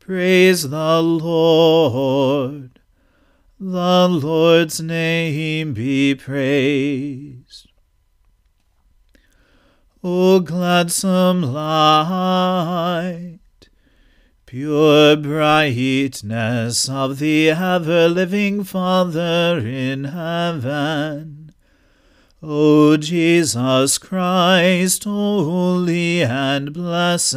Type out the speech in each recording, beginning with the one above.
Praise the Lord. The Lord's name be praised. O gladsome light, pure brightness of the ever living Father in heaven O Jesus Christ, holy and blessed,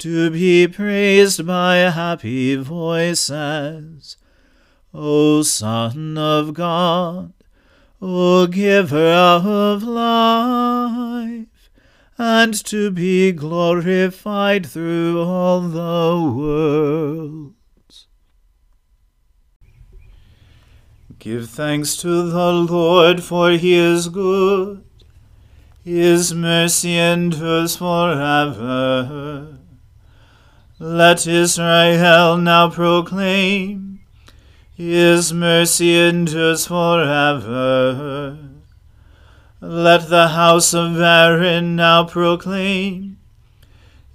to be praised by happy voices. O Son of God, O Giver of life, and to be glorified through all the world. Give thanks to the Lord, for he is good. His mercy endures forever. Let Israel now proclaim, His mercy endures forever. Let the house of Aaron now proclaim,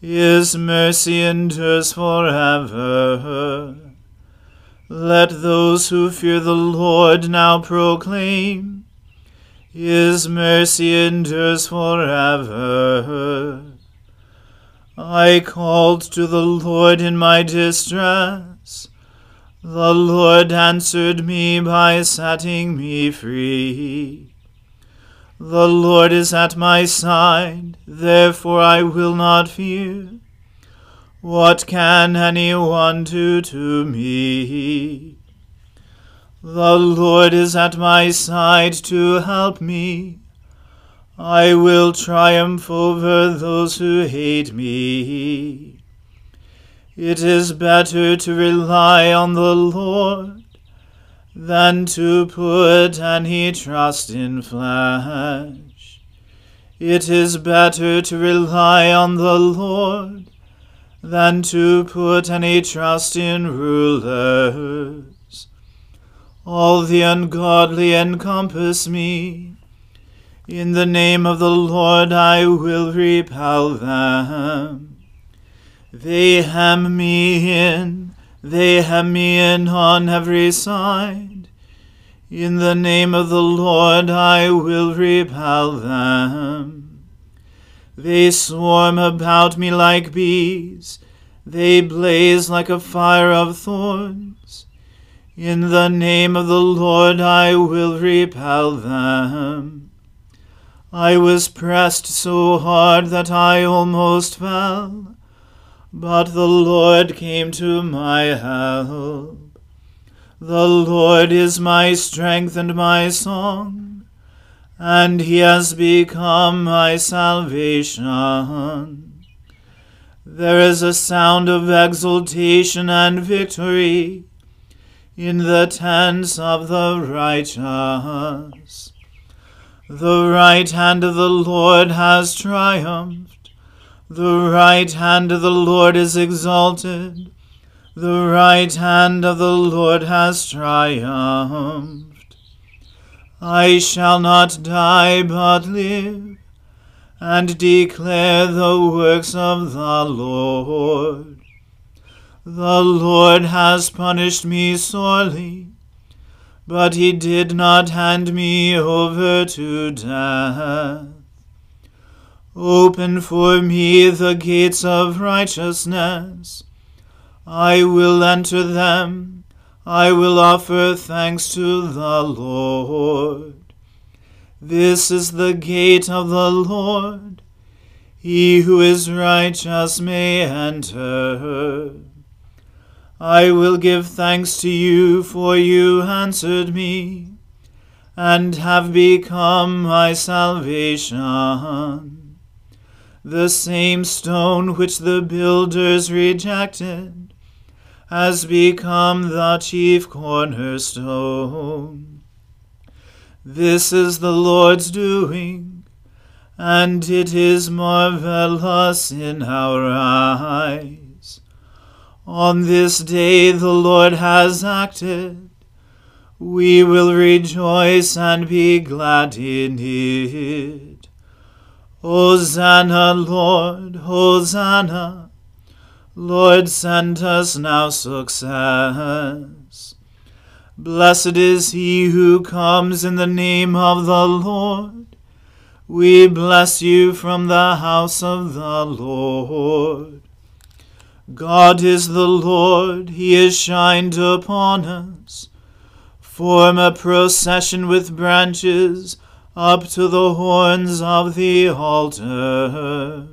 His mercy endures forever. Let those who fear the Lord now proclaim, His mercy endures forever. I called to the Lord in my distress. The Lord answered me by setting me free. The Lord is at my side, therefore I will not fear. What can anyone do to me? The Lord is at my side to help me. I will triumph over those who hate me. It is better to rely on the Lord than to put any trust in flesh. It is better to rely on the Lord than to put any trust in rulers. All the ungodly encompass me. In the name of the Lord I will repel them. They hem me in they hem me in on every side. In the name of the Lord I will repel them. They swarm about me like bees, they blaze like a fire of thorns. In the name of the Lord I will repel them. I was pressed so hard that I almost fell. But the Lord came to my help. The Lord is my strength and my song, and he has become my salvation. There is a sound of exultation and victory in the tents of the righteous. The right hand of the Lord has triumphed. The right hand of the Lord is exalted. The right hand of the Lord has triumphed. I shall not die but live, and declare the works of the Lord. The Lord has punished me sorely, but he did not hand me over to death. Open for me the gates of righteousness. I will enter them. I will offer thanks to the Lord. This is the gate of the Lord. He who is righteous may enter. I will give thanks to you, for you answered me, and have become my salvation the same stone which the builders rejected has become the chief cornerstone. This is the Lord's doing, and it is marvelous in our eyes. On this day the Lord has acted. We will rejoice and be glad in it. Hosanna, Lord, Hosanna. Lord, send us now success. Blessed is he who comes in the name of the Lord. We bless you from the house of the Lord. God is the Lord, he is shined upon us. Form a procession with branches up to the horns of the altar.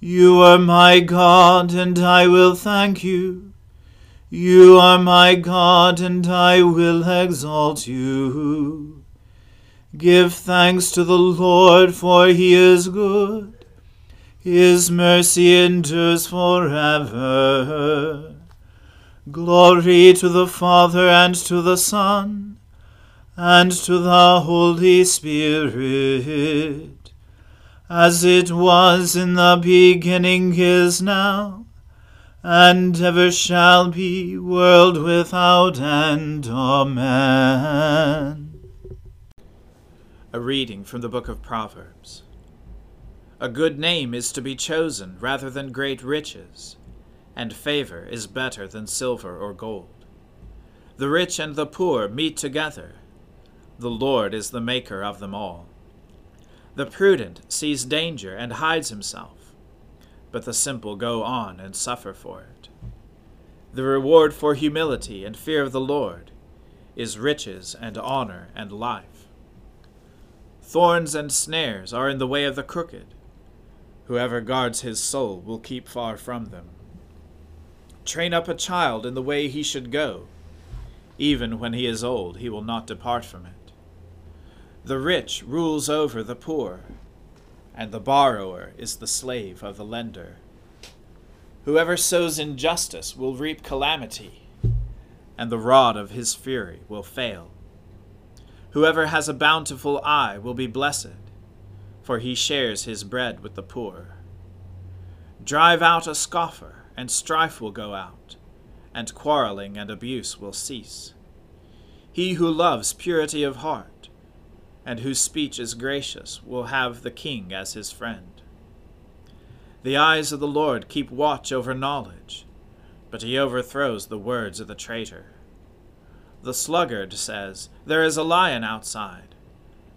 You are my God, and I will thank you. You are my God, and I will exalt you. Give thanks to the Lord, for he is good. His mercy endures forever. Glory to the Father and to the Son and to the Holy Spirit, as it was in the beginning is now, and ever shall be, world without end. Amen. A reading from the book of Proverbs. A good name is to be chosen rather than great riches, and favor is better than silver or gold. The rich and the poor meet together the Lord is the maker of them all. The prudent sees danger and hides himself, but the simple go on and suffer for it. The reward for humility and fear of the Lord is riches and honor and life. Thorns and snares are in the way of the crooked. Whoever guards his soul will keep far from them. Train up a child in the way he should go. Even when he is old, he will not depart from it. The rich rules over the poor, and the borrower is the slave of the lender. Whoever sows injustice will reap calamity. and the rod of his fury will fail. Whoever has a bountiful eye will be blessed, for he shares his bread with the poor. Drive out a scoffer, and strife will go out, and quarreling and abuse will cease. He who loves purity of heart, and whose speech is gracious, will have the king as his friend. The eyes of the Lord keep watch over knowledge, but he overthrows the words of the traitor. The sluggard says, There is a lion outside.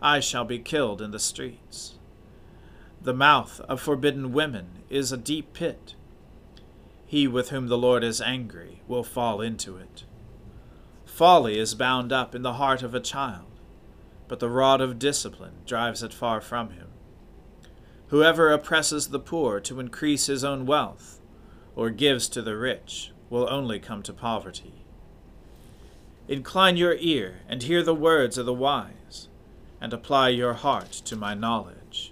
I shall be killed in the streets. The mouth of forbidden women is a deep pit. He with whom the Lord is angry will fall into it. Folly is bound up in the heart of a child, but the rod of discipline drives it far from him. Whoever oppresses the poor to increase his own wealth, or gives to the rich, will only come to poverty. Incline your ear and hear the words of the wise, and apply your heart to my knowledge.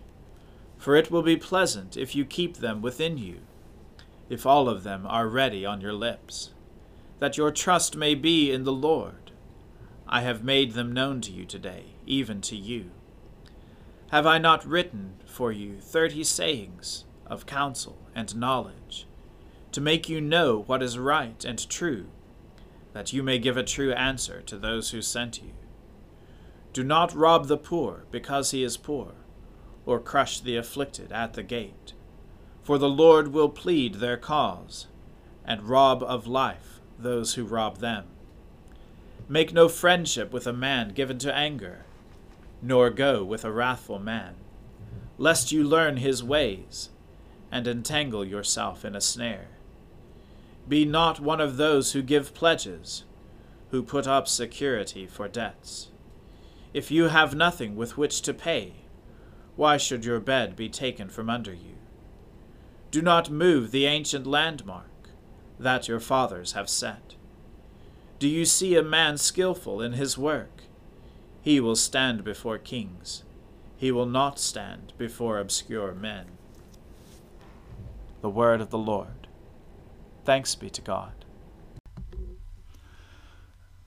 For it will be pleasant if you keep them within you, if all of them are ready on your lips, that your trust may be in the Lord. I have made them known to you today, even to you. Have I not written for you thirty sayings of counsel and knowledge, to make you know what is right and true? that you may give a true answer to those who sent you. Do not rob the poor because he is poor, or crush the afflicted at the gate. For the Lord will plead their cause, and rob of life those who rob them. Make no friendship with a man given to anger, nor go with a wrathful man, lest you learn his ways, and entangle yourself in a snare. Be not one of those who give pledges, who put up security for debts. If you have nothing with which to pay, why should your bed be taken from under you? Do not move the ancient landmark that your fathers have set. Do you see a man skilful in his work? He will stand before kings. He will not stand before obscure men. The word of the Lord. Thanks be to God.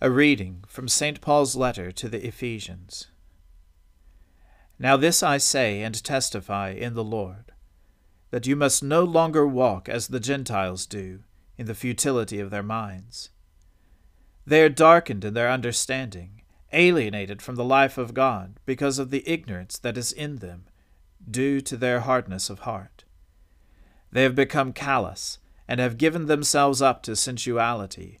A reading from St. Paul's letter to the Ephesians. Now this I say and testify in the Lord, that you must no longer walk as the Gentiles do, in the futility of their minds. They are darkened in their understanding, alienated from the life of God because of the ignorance that is in them, due to their hardness of heart. They have become callous, and have given themselves up to sensuality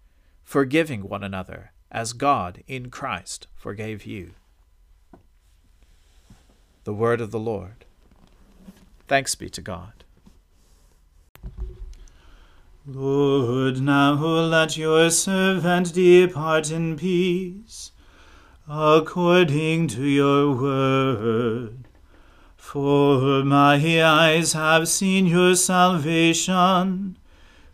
forgiving one another, as God in Christ forgave you. The word of the Lord. Thanks be to God. Lord, now let your servant depart in peace, according to your word. For my eyes have seen your salvation,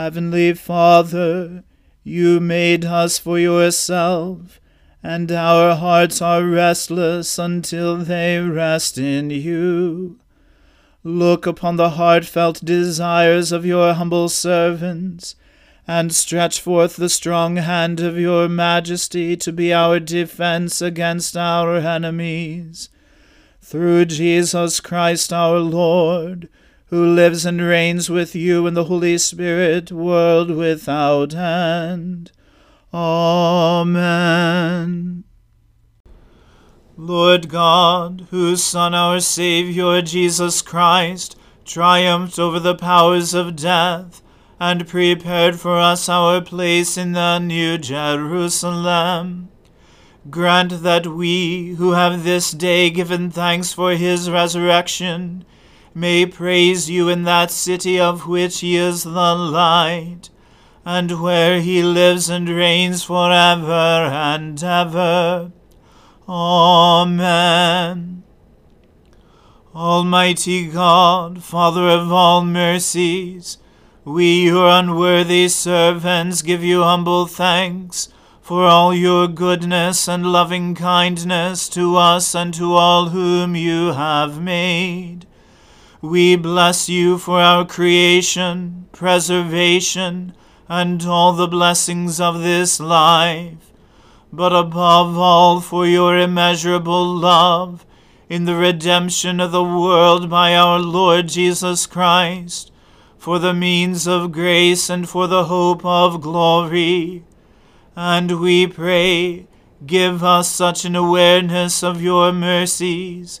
Heavenly Father, you made us for yourself and our hearts are restless until they rest in you. Look upon the heartfelt desires of your humble servants, and stretch forth the strong hand of your majesty to be our defense against our enemies. Through Jesus Christ our Lord, who lives and reigns with you in the Holy Spirit, world without end. Amen. Lord God, whose Son, our Saviour, Jesus Christ, triumphed over the powers of death, and prepared for us our place in the New Jerusalem, grant that we, who have this day given thanks for his resurrection, may praise you in that city of which he is the light, and where he lives and reigns for ever and ever. Amen. Almighty God, Father of all mercies, we, your unworthy servants, give you humble thanks for all your goodness and loving kindness to us and to all whom you have made. We bless you for our creation, preservation, and all the blessings of this life but above all for your immeasurable love in the redemption of the world by our Lord Jesus Christ, for the means of grace and for the hope of glory. And we pray, give us such an awareness of your mercies,